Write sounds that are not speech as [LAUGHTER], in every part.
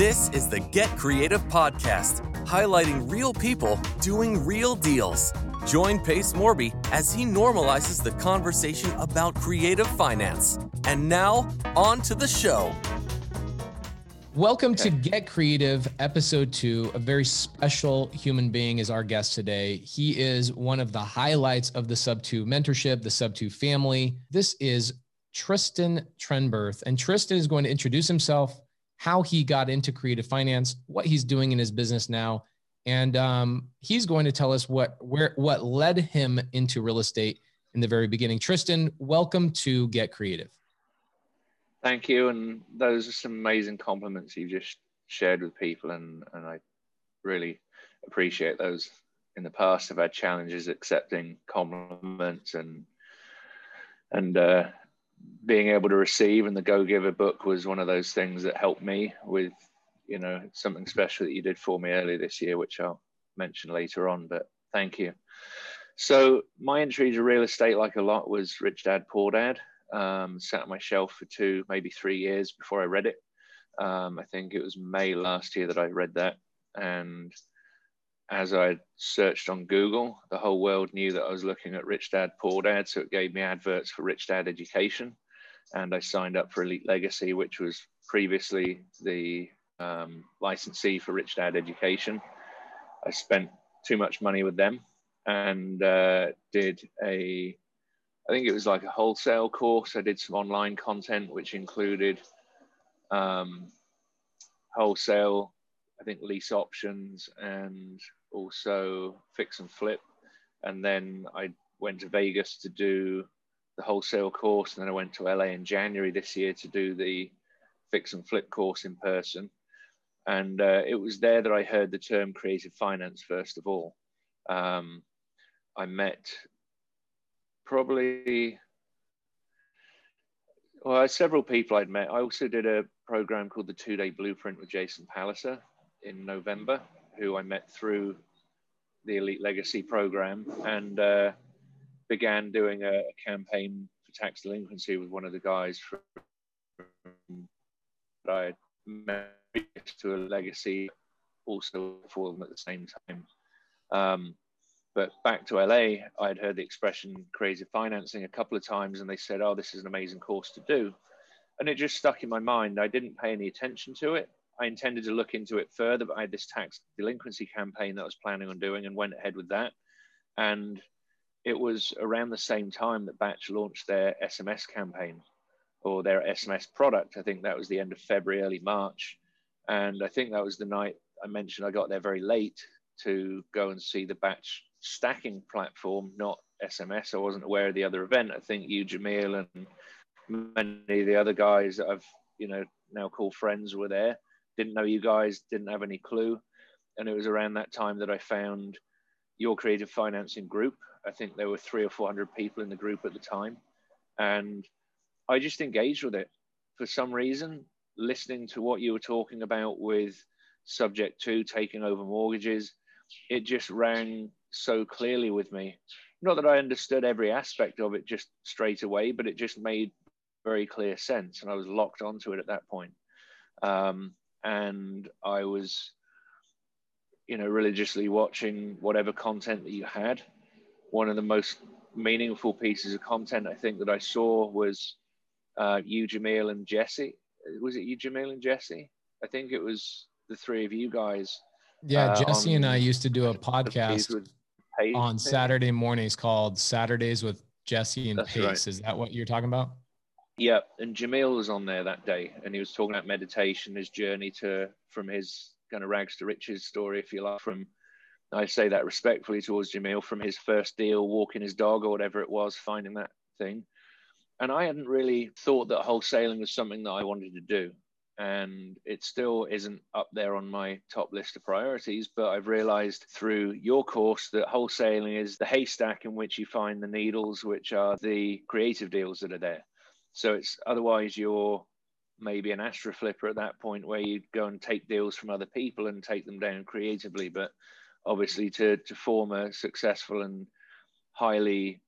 This is the Get Creative Podcast, highlighting real people doing real deals. Join Pace Morby as he normalizes the conversation about creative finance. And now, on to the show. Welcome okay. to Get Creative, episode two. A very special human being is our guest today. He is one of the highlights of the Subto mentorship, the Subto family. This is Trystan Trenberth. And Trystan is going to introduce himself, how he got into creative finance, what he's doing in his business now, and um, he's going to tell us what where what led him into real estate in the very beginning. Trystan, welcome to Get Creative. Thank you, and those are some amazing compliments you just shared with people, and and I really appreciate those. In the past, I've had challenges accepting compliments and and uh, being able to receive and the Go Giver book was one of those things that helped me with, you know, something special that you did for me earlier this year, which I'll mention later on. But thank you. So my entry to real estate, like a lot, was Rich Dad Poor Dad. Um, sat on my shelf for two, maybe three years before I read it. Um, I think it was May last year that I read that, and as I searched on Google, the whole world knew that I was looking at Rich Dad Poor Dad, so it gave me adverts for Rich Dad Education, and I signed up for Elite Legacy, which was previously the um, licensee for Rich Dad Education. I spent too much money with them and uh, did a, I think it was like a wholesale course. I did some online content, which included um, wholesale, I think lease options and also fix and flip. And then I went to Vegas to do the wholesale course. And then I went to LA in January this year to do the fix and flip course in person. And uh, it was there that I heard the term creative finance, first of all. Um, I met probably, well, several people I'd met. I also did a program called the Two Day Blueprint with Jason Palliser in November, who I met through the Elite Legacy program and uh, began doing a, a, campaign for tax delinquency with one of the guys from I had met to a legacy also for them at the same time. Um, but back to LA, I'd heard the expression creative financing a couple of times, and they said, "Oh, this is an amazing course to do," and it just stuck in my mind. I didn't pay any attention to it, I intended to look into it further, but I had this tax delinquency campaign that I was planning on doing and went ahead with that. And it was around the same time that Batch launched their SMS campaign or their SMS product. I think that was the end of February, early March. And I think that was the night I mentioned I got there very late to go and see the Batch stacking platform, not SMS. I wasn't aware of the other event. I think you, Jamil, and many of the other guys that I've, you know, now called friends were there didn't know you guys, didn't have any clue. And it was around that time that I found your creative financing group. I think there were three or 400 people in the group at the time. And I just engaged with it for some reason, listening to what you were talking about with subject to taking over mortgages. It just rang so clearly with me. Not that I understood every aspect of it just straight away, but it just made very clear sense. And I was locked onto it at that point. Um, and I was, you know, religiously watching whatever content that you had. One of the most meaningful pieces of content I think that I saw was uh, you, Jamil, and Jesse. Was it you, Jamil, and Jesse? I think it was the three of you guys. Yeah, uh, Jesse and I used to do a podcast on Saturday mornings called Saturdays with Jesse and That's Pace. Right. Is that what you're talking about? Yeah, and Jamil was on there that day, and he was talking about meditation, his journey to from his kind of rags to riches story, if you like. From I say that respectfully towards Jamil, from his first deal, walking his dog or whatever it was, finding that thing. And I hadn't really thought that wholesaling was something that I wanted to do, and it still isn't up there on my top list of priorities. But I've realized through your course that wholesaling is the haystack in which you find the needles, which are the creative deals that are there so it's otherwise you're maybe an AstroFlipper at that point where you go and take deals from other people and take them down creatively. But obviously, to to form a successful and highly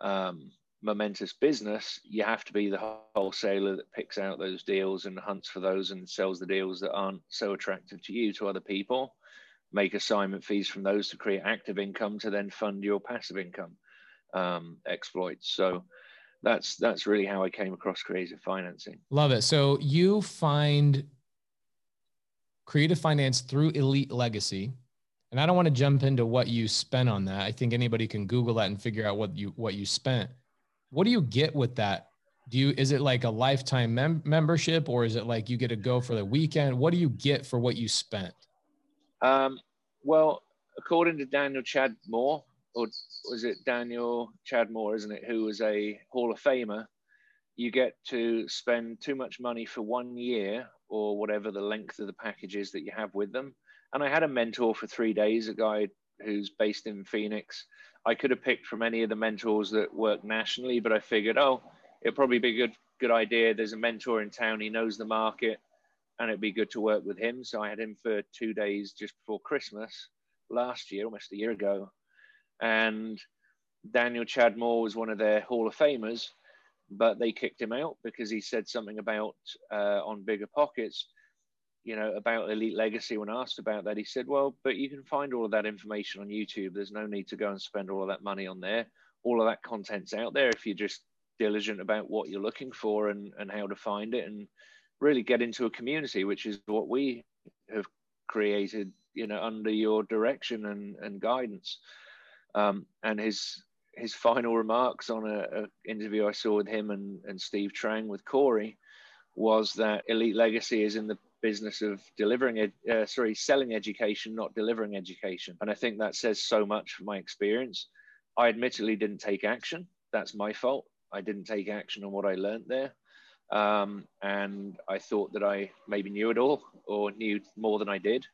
um, momentous business, you have to be the wholesaler that picks out those deals and hunts for those and sells the deals that aren't so attractive to you to other people. Make assignment fees from those to create active income to then fund your passive income um, exploits. So that's that's really how I came across creative financing. Love it. So you find creative finance through Elite Legacy. And I don't want to jump into what you spent on that. I think anybody can Google that and figure out what you what you spent what do you get with that? Do you is it like a lifetime mem- membership or is it like you get to go for the weekend? What do you get for what you spent? Um, well, according to Daniel Chad Moore, or was it Daniel Chad Moore, isn't it, who was a Hall of Famer, you get to spend too much money for one year or whatever the length of the package is that you have with them. And I had a mentor for three days, a guy who's based in Phoenix, I could have picked from any of the mentors that work nationally, but I figured, oh, it'd probably be a good good idea. There's a mentor in town, he knows the market, and it'd be good to work with him. So I had him for two days just before Christmas last year, almost a year ago. And Daniel Chad Moore was one of their Hall of Famers, but they kicked him out because he said something about uh, on BiggerPockets you know, about Elite Legacy, when asked about that, he said, Well, but you can find all of that information on YouTube. There's no need to go and spend all of that money on there. All of that content's out there if you're just diligent about what you're looking for and, and how to find it and really get into a community, which is what we have created, you know, under your direction and, and guidance. Um, and his his final remarks on a, a, interview I saw with him and, and Steve Trang with Corey was that Elite Legacy is in the business of delivering it, uh, sorry, selling education, not delivering education. And I think that says so much from my experience. I admittedly didn't take action. That's my fault. I didn't take action on what I learned there. Um, and I thought that I maybe knew it all or knew more than I did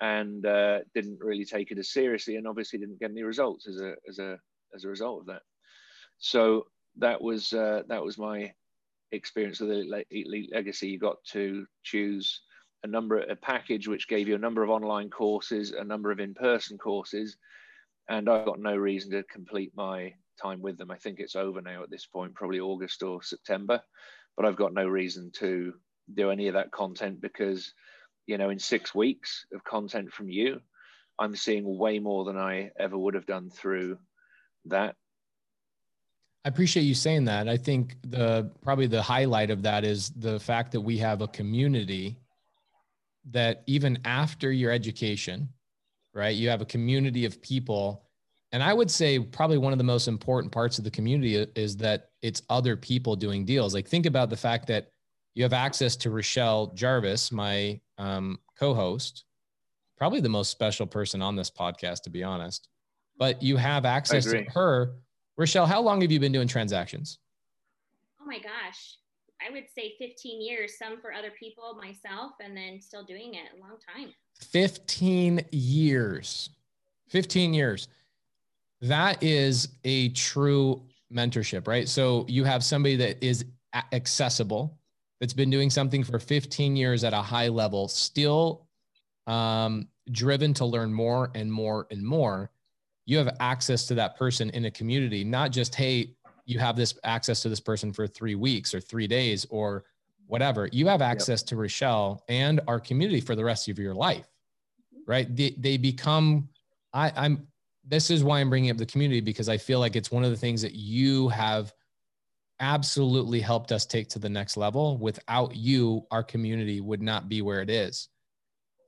and uh, didn't really take it as seriously and obviously didn't get any results as a, as a, as a result of that. So that was, uh, that was my experience with Elite Legacy, you got to choose a number a package which gave you a number of online courses, a number of in-person courses, and I've got no reason to complete my time with them. I think it's over now at this point, probably August or September, but I've got no reason to do any of that content because, you know, in six weeks of content from you, I'm seeing way more than I ever would have done through that. I appreciate you saying that. I think the probably the highlight of that is the fact that we have a community that even after your education, right, you have a community of people. And I would say probably one of the most important parts of the community is that it's other people doing deals. Like think about the fact that you have access to Rashell Jarvis, my um, co-host, probably the most special person on this podcast, to be honest. But you have access to her Rashell, how long have you been doing transactions? Oh my gosh. I would say 15 years, some for other people, myself, and then still doing it a long time. 15 years. 15 years. That is a true mentorship, right? So you have somebody that is accessible, that's been doing something for 15 years at a high level, still um, driven to learn more and more and more you have access to that person in a community, not just, hey, you have this access to this person for three weeks or three days or whatever. You have access yep. to Rashell and our community for the rest of your life, right? They, they become, I, I'm, this is why I'm bringing up the community because I feel like it's one of the things that you have absolutely helped us take to the next level. Without you, our community would not be where it is.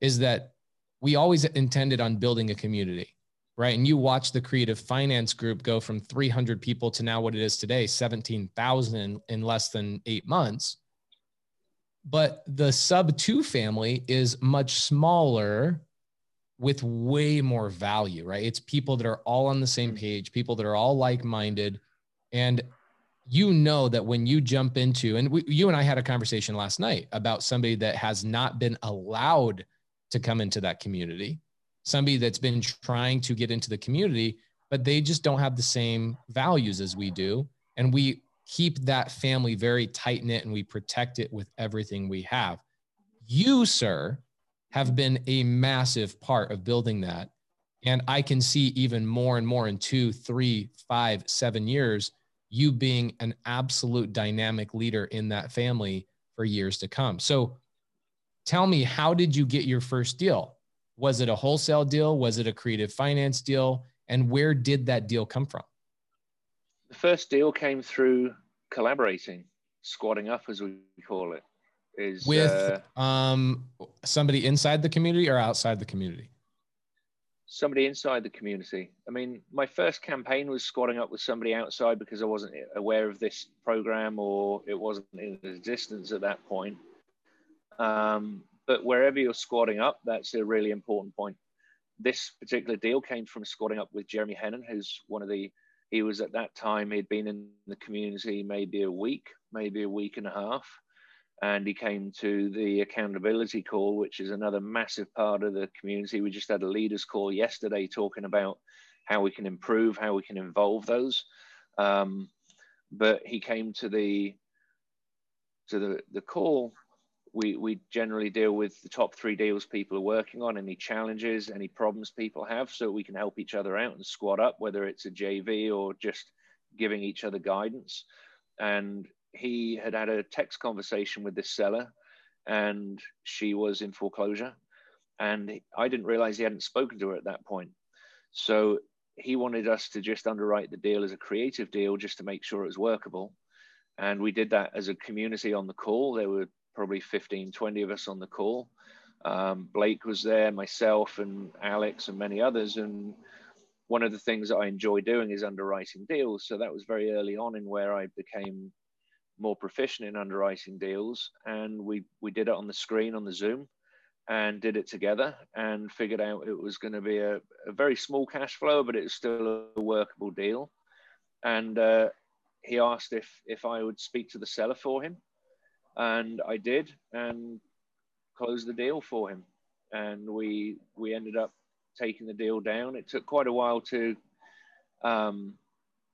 Is that we always intended on building a community right? And you watch the creative finance group go from 300 people to now what it is today, 17,000 in less than eight months. But the Subto family is much smaller with way more value, right? It's people that are all on the same mm. page, people that are all like minded. And you know that when you jump into, and we, you and I had a conversation last night about somebody that has not been allowed to come into that community somebody that's been trying to get into the community, but they just don't have the same values as we do. And we keep that family very tight knit and we protect it with everything we have. You, sir, have been a massive part of building that. And I can see even more and more in two, three, five, seven years, you being an absolute dynamic leader in that family for years to come. So tell me, how did you get your first deal? Was it a wholesale deal? Was it a creative finance deal? And where did that deal come from? The first deal came through collaborating, squadding up, as we call it. Is with uh, um, somebody inside the community or outside the community? Somebody inside the community. I mean, my first campaign was squadding up with somebody outside because I wasn't aware of this program or it wasn't in existence at that point. Um, but wherever you're squadding up, that's a really important point. This particular deal came from squadding up with Jeremy Hennon, who's one of the, he was at that time, he'd been in the community maybe a week, maybe a week and a half and he came to the accountability call, which is another massive part of the community. We just had a leaders call yesterday talking about how we can improve, how we can involve those. Um, but he came to the to the, the call. We, we generally deal with the top three deals people are working on, any challenges, any problems people have, so we can help each other out and squad up, whether it's a JV or just giving each other guidance. And he had had a text conversation with this seller and she was in foreclosure. And I didn't realize he hadn't spoken to her at that point. So he wanted us to just underwrite the deal as a creative deal just to make sure it was workable. And we did that as a community on the call. There were probably 15, 20 of us on the call. Um, Blake was there, myself, and Alex, and many others. And one of the things that I enjoy doing is underwriting deals. So that was very early on in where I became more proficient in underwriting deals, and we we did it on the screen on the Zoom, and did it together, and figured out it was going to be a, a, very small cash flow, but it was still a workable deal. And uh, he asked if if I would speak to the seller for him, and I did, and closed the deal for him, and we we ended up taking the deal down. It took quite a while to um,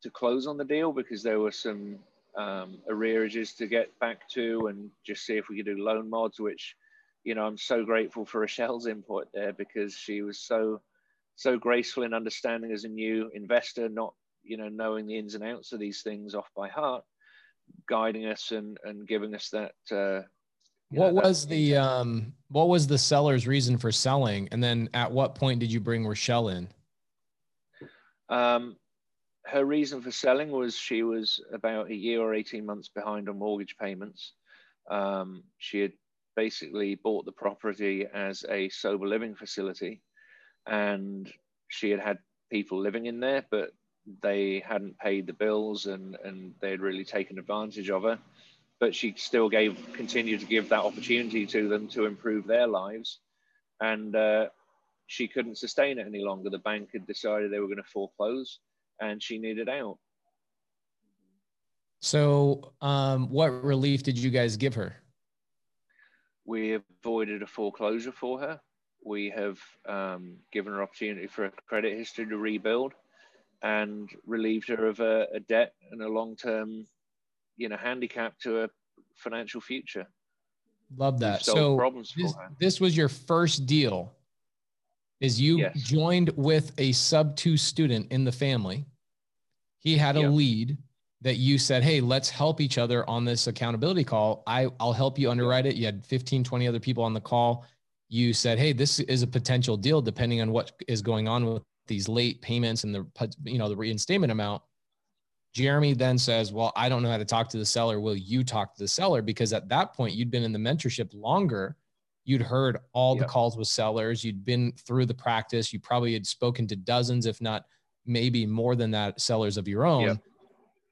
to close on the deal because there were some um, arrearages to get back to and just see if we could do loan mods, which, you know, I'm so grateful for Rashell's input there because she was so, so graceful in understanding as a new investor, not, you know, knowing the ins and outs of these things off by heart, guiding us and, and giving us that. Uh, what know, was that, the um, what was the seller's reason for selling, and then at what point did you bring Rashell in? Um, her reason for selling was she was about a year or 18 months behind on mortgage payments. Um, she had basically bought the property as a sober living facility and she had had people living in there, but they hadn't paid the bills and, and they had really taken advantage of her. But she still gave, continued to give that opportunity to them to improve their lives. And uh, she couldn't sustain it any longer. The bank had decided they were going to foreclose and she needed out. So, um, what relief did you guys give her? We avoided a foreclosure for her. We have um, given her opportunity for a credit history to rebuild, and relieved her of a, a debt and a long-term, you know, handicap to a financial future. Love that. So problems this, this was your first deal is you yes. joined with a Subto student in the family. He had a yep. lead that you said, Hey, let's help each other on this accountability call. I, I'll help you underwrite it. You had 15, 20 other people on the call. You said, Hey, this is a potential deal depending on what is going on with these late payments and the, you know, the reinstatement amount. Jeremy then says, Well, I don't know how to talk to the seller. Will you talk to the seller? Because at that point, you'd been in the mentorship longer you'd heard all yep. the calls with sellers. You'd been through the practice. You probably had spoken to dozens if not maybe more than that sellers of your own. Yep.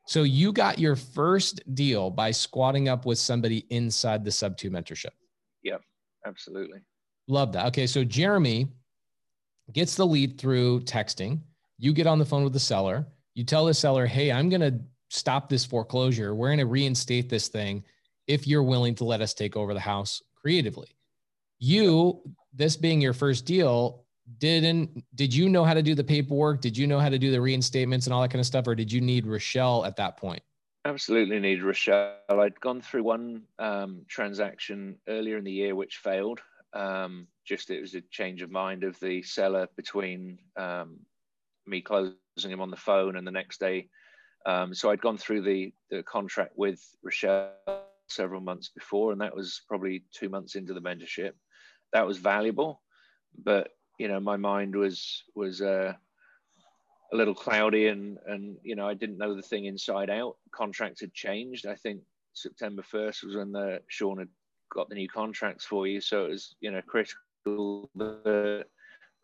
so you got your first deal by squadding up with somebody inside the Subto mentorship. Yep. Absolutely. Love that. Okay so jeremy gets the lead through texting. You get on the phone with the seller. You tell the seller hey i'm going to stop this foreclosure. We're going to reinstate this thing if you're willing to let us take over the house creatively you this being your first deal didn't did you know how to do the paperwork? Did you know how to do the reinstatements and all that kind of stuff or did you need rashell at that point? Absolutely need rashell. I'd gone through one um, transaction earlier in the year which failed. Um, just it was a change of mind of the seller between um, me closing him on the phone and the next day. Um, so I'd gone through the the contract with Rashell several months before, and that was probably two months into the mentorship. That was valuable, but you know my mind was was uh, a little cloudy, and and you know I didn't know the thing inside out. Contracts had changed. I think September first was when the Sean had got the new contracts for you, so it was you know critical that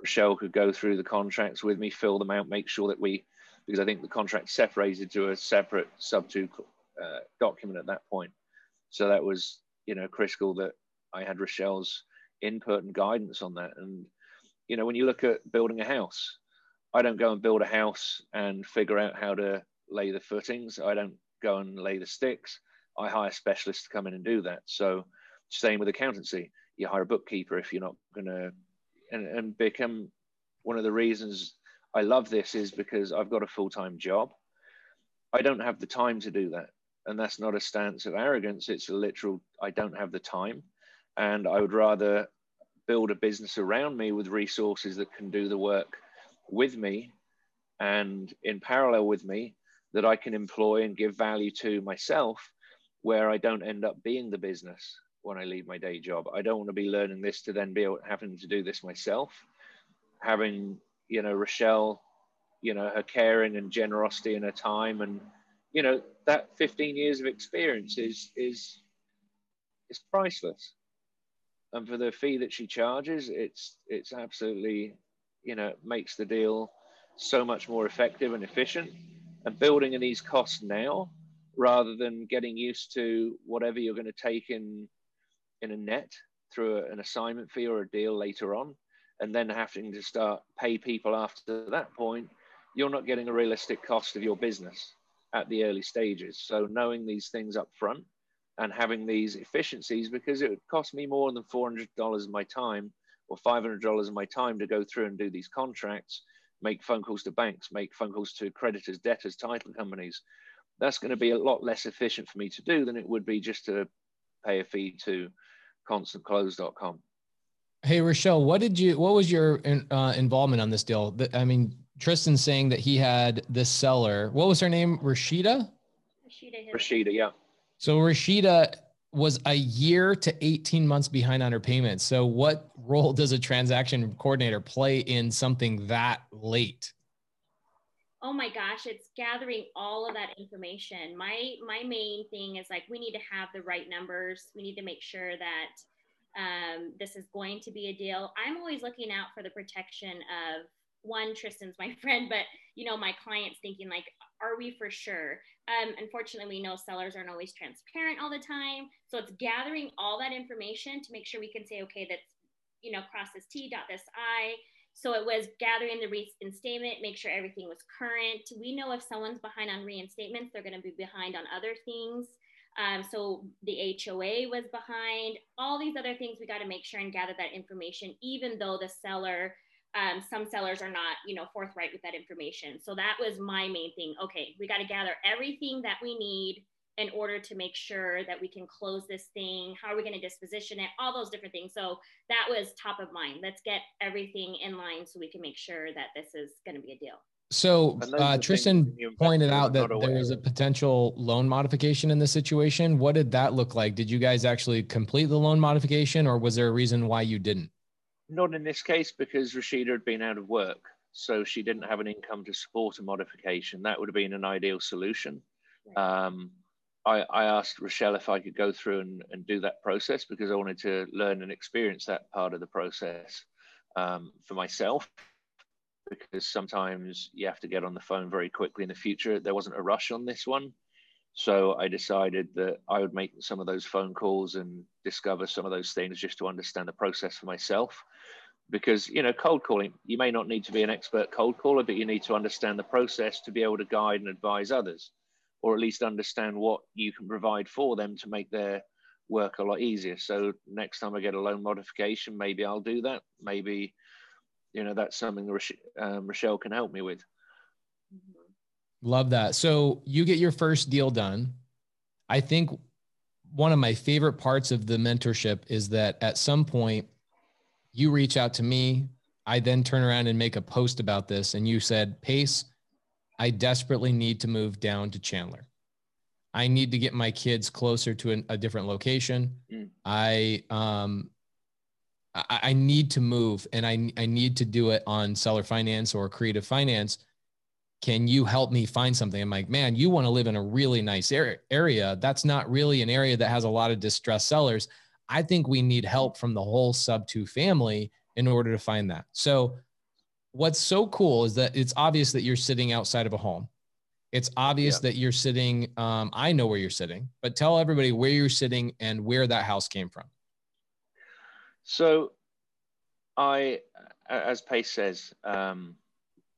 Rashell could go through the contracts with me, fill them out, make sure that we because I think the contract separated to a separate sub two uh, document at that point. So that was, you know, critical that I had Rashell's input and guidance on that. And, you know, when you look at building a house, I don't go and build a house and figure out how to lay the footings. I don't go and lay the sticks. I hire specialists to come in and do that. So, same with accountancy. You hire a bookkeeper if you're not going to, and, and become one of the reasons I love this is because I've got a full time job. I don't have the time to do that. And that's not a stance of arrogance. It's a literal, I don't have the time. And I would rather build a business around me with resources that can do the work with me and in parallel with me that I can employ and give value to myself where I don't end up being the business when I leave my day job. I don't want to be learning this to then be having to do this myself. Having you know, Rashell, you know, her caring and generosity and her time and, you know, that 15 years of experience is, is, is priceless. And for the fee that she charges, it's, it's absolutely, you know, makes the deal so much more effective and efficient and building in these costs now rather than getting used to whatever you're going to take in in a net through a, an assignment fee or a deal later on and then having to start pay people after that point, you're not getting a realistic cost of your business at the early stages. So knowing these things up front and having these efficiencies, because it would cost me more than $400 of my time or $500 of my time to go through and do these contracts, make phone calls to banks, make phone calls to creditors, debtors, title companies. That's going to be a lot less efficient for me to do than it would be just to pay a fee to constantclose.com. Hey Rashell, what did you? What was your uh, involvement on this deal? I mean, Trystan saying that he had this seller. What was her name? Rashida. Rashida. Rashida, yeah. So Rashida was a year to 18 months behind on her payments. So what role does a transaction coordinator play in something that late? Oh my gosh, it's gathering all of that information. My my main thing is like we need to have the right numbers. We need to make sure that um, this is going to be a deal. I'm always looking out for the protection of one, Trystan's my [LAUGHS] friend, but you know, my clients thinking like, are we for sure? Um, unfortunately, we know sellers aren't always transparent all the time. So it's gathering all that information to make sure we can say, okay, that's, you know, cross this T, dot this I. So it was gathering the reinstatement, make sure everything was current. We know if someone's behind on reinstatements, they're going to be behind on other things. Um, so the HOA was behind, all these other things we got to make sure and gather that information, even though the seller, um, some sellers are not, you know, forthright with that information. So that was my main thing. Okay, we got to gather everything that we need in order to make sure that we can close this thing. How are we going to disposition it? All those different things. So that was top of mind. Let's get everything in line so we can make sure that this is going to be a deal. So uh, Trystan pointed out that there was a potential loan modification in this situation. What did that look like? Did you guys actually complete the loan modification, or was there a reason why you didn't? Not in this case because Rashida had been out of work, so she didn't have an income to support a modification. That would have been an ideal solution. Um, I, I, asked Rashell if I could go through and, and, do that process because I wanted to learn and experience that part of the process um, for myself because sometimes you have to get on the phone very quickly in the future. There wasn't a rush on this one. So I decided that I would make some of those phone calls and discover some of those things just to understand the process for myself. Because, you know, cold calling, you may not need to be an expert cold caller, but you need to understand the process to be able to guide and advise others, or at least understand what you can provide for them to make their work a lot easier. So next time I get a loan modification, maybe I'll do that. Maybe you know that's something Rashell, um, can help me with. Love that. So you get your first deal done. I think one of my favorite parts of the mentorship is that at some point you reach out to me. I then turn around and make a post about this, and you said, Pace, I desperately need to move down to Chandler. I need to get my kids closer to an, a different location. Mm. I um I, I need to move and I I need to do it on seller finance or creative finance. Can you help me find something? I'm like, man, you want to live in a really nice area. That's not really an area that has a lot of distressed sellers. I think we need help from the whole Subto family in order to find that. So, what's so cool is that it's obvious that you're sitting outside of a home. It's obvious yeah. that you're sitting. Um, I know where you're sitting, but tell everybody where you're sitting and where that house came from. So, I, as Pace says, um,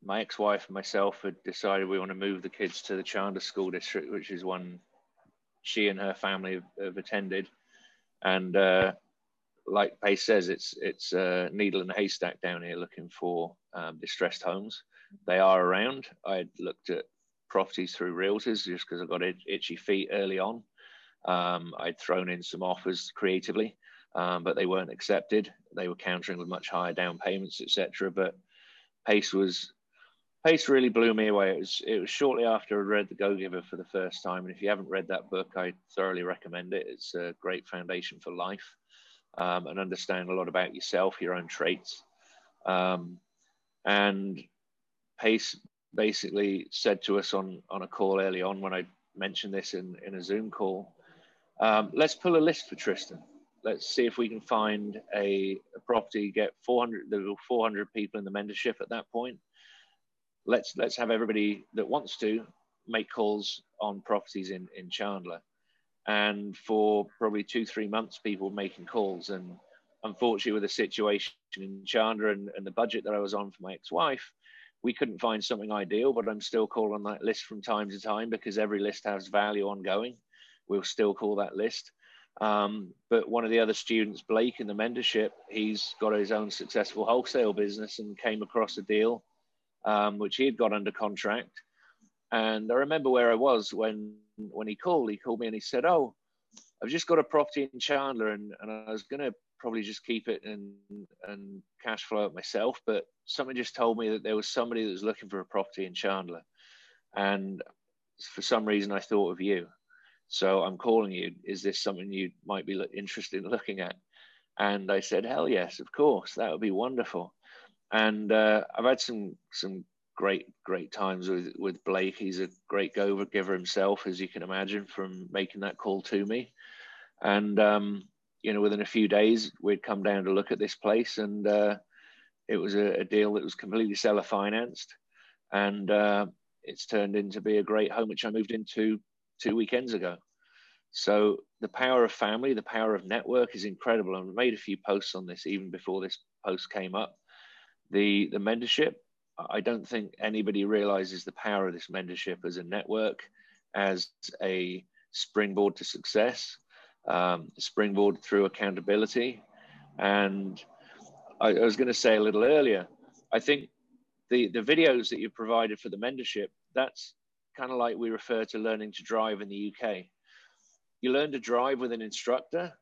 my ex-wife and myself had decided we want to move the kids to the Chandler School District, which is one she and her family have, have attended. And uh, like Pace says, it's it's a needle in a haystack down here looking for um, distressed homes. They are around. I looked at properties through realtors just because I got itchy feet early on. Um, I'd thrown in some offers creatively, um, but they weren't accepted. They were countering with much higher down payments, etc. But Pace was Pace really blew me away. It was it was shortly after I read The Go Giver for the first time, and if you haven't read that book, I thoroughly recommend it. It's a great foundation for life um, and understand a lot about yourself, your own traits. Um, and Pace basically said to us on on a call early on when I mentioned this in in a Zoom call, um, let's pull a list for Trystan. Let's see if we can find a, a property, get 400, there were 400 people in the mentorship at that point let's let's have everybody that wants to make calls on properties in in Chandler. And for probably two three months, people were making calls. And unfortunately, with the situation in Chandler and, and the budget that I was on for my ex-wife, we couldn't find something ideal. But I'm still calling on that list from time to time because every list has value ongoing. We'll still call that list. Um, but one of the other students, Blake, in the mentorship, he's got his own successful wholesale business and came across a deal um, which he had got under contract. And I remember where I was when when he called. He called me and he said, "Oh, I've just got a property in Chandler, and, and I was going to probably just keep it and and cash flow it myself, but someone just told me that there was somebody that was looking for a property in Chandler, and for some reason I thought of you. So I'm calling you. Is this something you might be interested in looking at?" And I said, "Hell yes, of course. That would be wonderful." And uh, I've had some some great great times with with Blake. He's a great go giver himself, as you can imagine, from making that call to me. And um, you know, within a few days, we'd come down to look at this place, and uh, it was a, a, deal that was completely seller financed, and uh, it's turned into be a great home, which I moved into two weekends ago. So the power of family, the power of network is incredible. I've made a few posts on this even before this post came up the the mentorship. I don't think anybody realizes the power of this mentorship as a network as a springboard to success um, springboard through accountability. And I, I was going to say a little earlier i think the the videos that you provided for the mentorship that's kind of like we refer to learning to drive in the uk you learn to drive with an instructor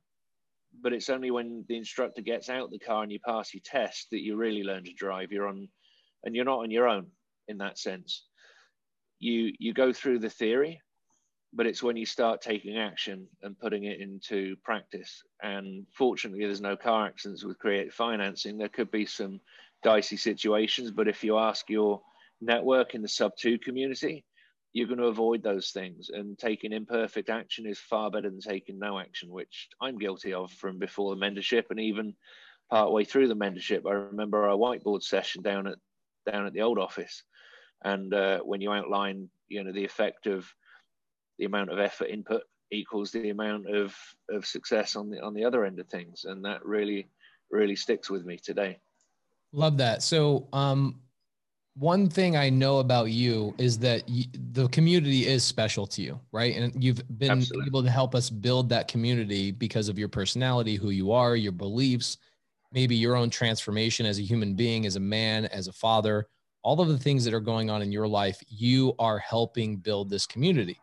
but it's only when the instructor gets out the car and you pass your test that you really learn to drive. You're on, and you're not on your own in that sense. You you go through the theory, but it's when you start taking action and putting it into practice. And fortunately, there's no car accidents with creative financing. There could be some dicey situations, but if you ask your network in the Subto community, you're going to avoid those things. And taking imperfect action is far better than taking no action, which I'm guilty of from before the mentorship and even partway through the mentorship. I remember our whiteboard session down at down at the old office, and uh, when you outline, you know, the effect of the amount of effort input equals the amount of of success on the on the other end of things, and that really really sticks with me today. Love that. So, um, one thing I know about you is that you, the community is special to you, right? And you've been Absolutely. able to help us build that community because of your personality, who you are, your beliefs, maybe your own transformation as a human being, as a man, as a father, all of the things that are going on in your life, you are helping build this community.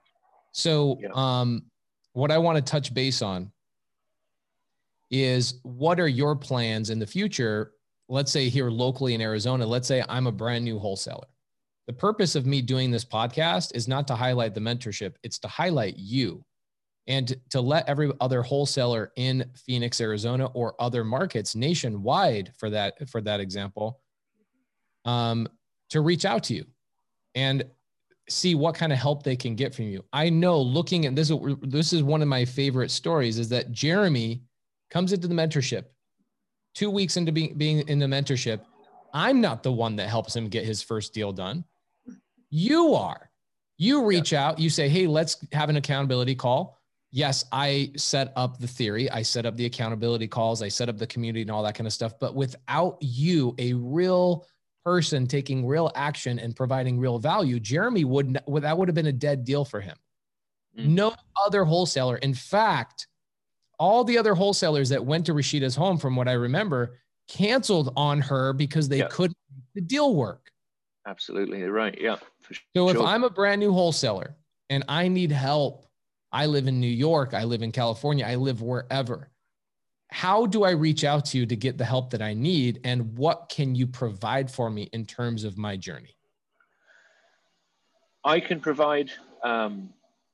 So, yeah. um, what I want to touch base on is what are your plans in the future let's say here locally in Arizona, let's say I'm a brand new wholesaler. The purpose of me doing this podcast is not to highlight the mentorship, it's to highlight you and to let every other wholesaler in Phoenix, Arizona, or other markets nationwide, for that for that example, um, to reach out to you and see what kind of help they can get from you. I know looking at this, this is one of my favorite stories is that Jeremy comes into the mentorship two weeks into being, being in the mentorship. I'm not the one that helps him get his first deal done. You are. You reach yeah. out, you say, Hey, let's have an accountability call yes, I set up the theory, I set up the accountability calls, I set up the community and all that kind of stuff. But without you, a real person taking real action and providing real value, Jeremy would that would have been a dead deal for him. Mm. No other wholesaler. In fact, all the other wholesalers that went to Rashida's home, from what I remember, canceled on her because they yep. couldn't make the deal work. Absolutely, right. Yeah. so sure. if I'm a brand new wholesaler and I need help I live in New York, I live in California, I live wherever. How do I reach out to you to get the help that I need? And what can you provide for me in terms of my journey? I can provide um,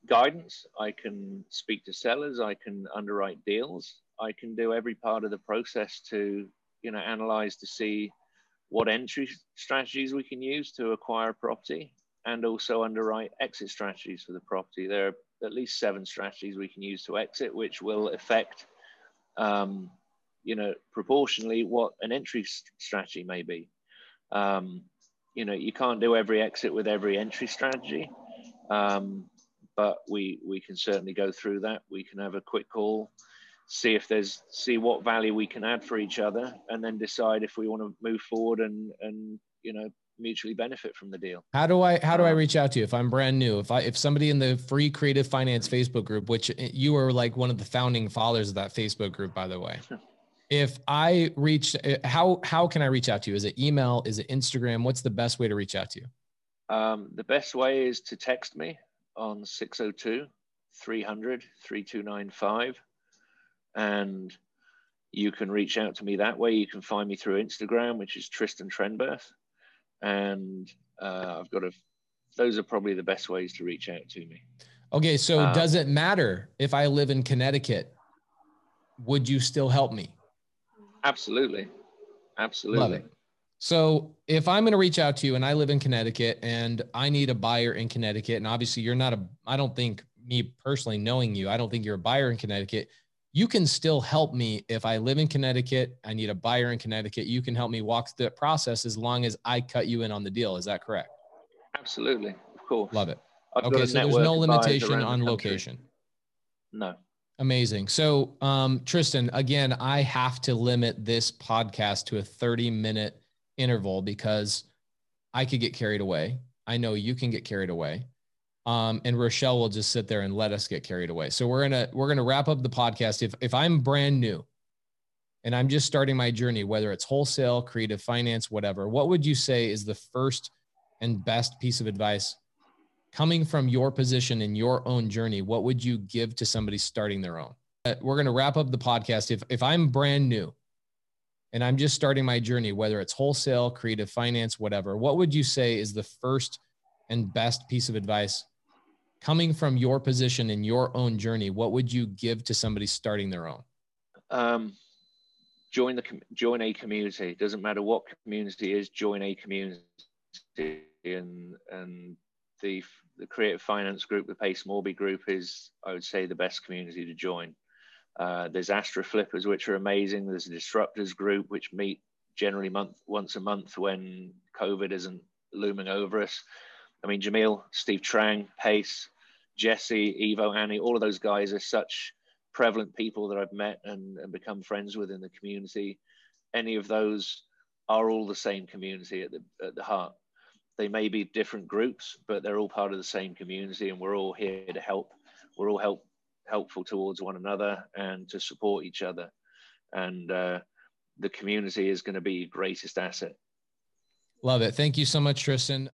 guidance. I can speak to sellers. I can underwrite deals. I can do every part of the process to, you know, analyze to see what entry strategies we can use to acquire a property and also underwrite exit strategies for the property. There are at least seven strategies we can use to exit, which will affect, um, you know, proportionally what an entry strategy may be. Um, you know, you can't do every exit with every entry strategy, um, but we we can certainly go through that. We can have a quick call, see if there's see what value we can add for each other, and then decide if we want to move forward and and you know mutually benefit from the deal. How do I how do I um, reach out to you if I'm brand new? If I if somebody in the free creative finance Facebook group, which you are like one of the founding fathers of that Facebook group, by the way. [LAUGHS] if I reach how how can I reach out to you? Is it email? Is it Instagram? What's the best way to reach out to you? Um, the best way is to text me on 602 300 3295 and you can reach out to me that way. You can find me through Instagram, which is Trystan Trenberth and uh, I've got a. Those are probably the best ways to reach out to me. Okay, so um, does it matter if I live in Connecticut? Would you still help me? Absolutely, absolutely. So if I'm going to reach out to you and I live in Connecticut and I need a buyer in Connecticut, and obviously you're not a, I don't think me personally knowing you, I don't think you're a buyer in Connecticut you can still help me if I live in Connecticut. I need a buyer in Connecticut. You can help me walk through the process as long as I cut you in on the deal. Is that correct? Absolutely. Of course. Love it. I've okay. So there's no limitation on location. No. Amazing. So, um, Trystan, again, I have to limit this podcast to a 30 minute interval because I could get carried away. I know you can get carried away um, and Rashell will just sit there and let us get carried away. So we're gonna we're gonna wrap up the podcast. If if I'm brand new and I'm just starting my journey, whether it's wholesale, creative finance, whatever, what would you say is the first and best piece of advice coming from your position in your own journey? What would you give to somebody starting their own? Uh, we're gonna wrap up the podcast. If if I'm brand new and I'm just starting my journey, whether it's wholesale, creative finance, whatever, what would you say is the first and best piece of advice coming from your position in your own journey, what would you give to somebody starting their own? Um, join the join a community. It doesn't matter what community is. Join a community, and and the the creative finance group, the Pace Morby group, is I would say the best community to join. Uh, there's AstroFlippers, which are amazing. There's a Disruptors group, which meet generally month once a month when COVID isn't looming over us. I mean, Jamil, Steve Trang, Pace, Jesse, Evo, Annie, all of those guys are such prevalent people that I've met and, and become friends with in the community. Any of those are all the same community at the, at the heart. They may be different groups, but they're all part of the same community, and we're all here to help. We're all help helpful towards one another and to support each other. And uh, the community is going to be greatest asset. Love it. Thank you so much, Trystan.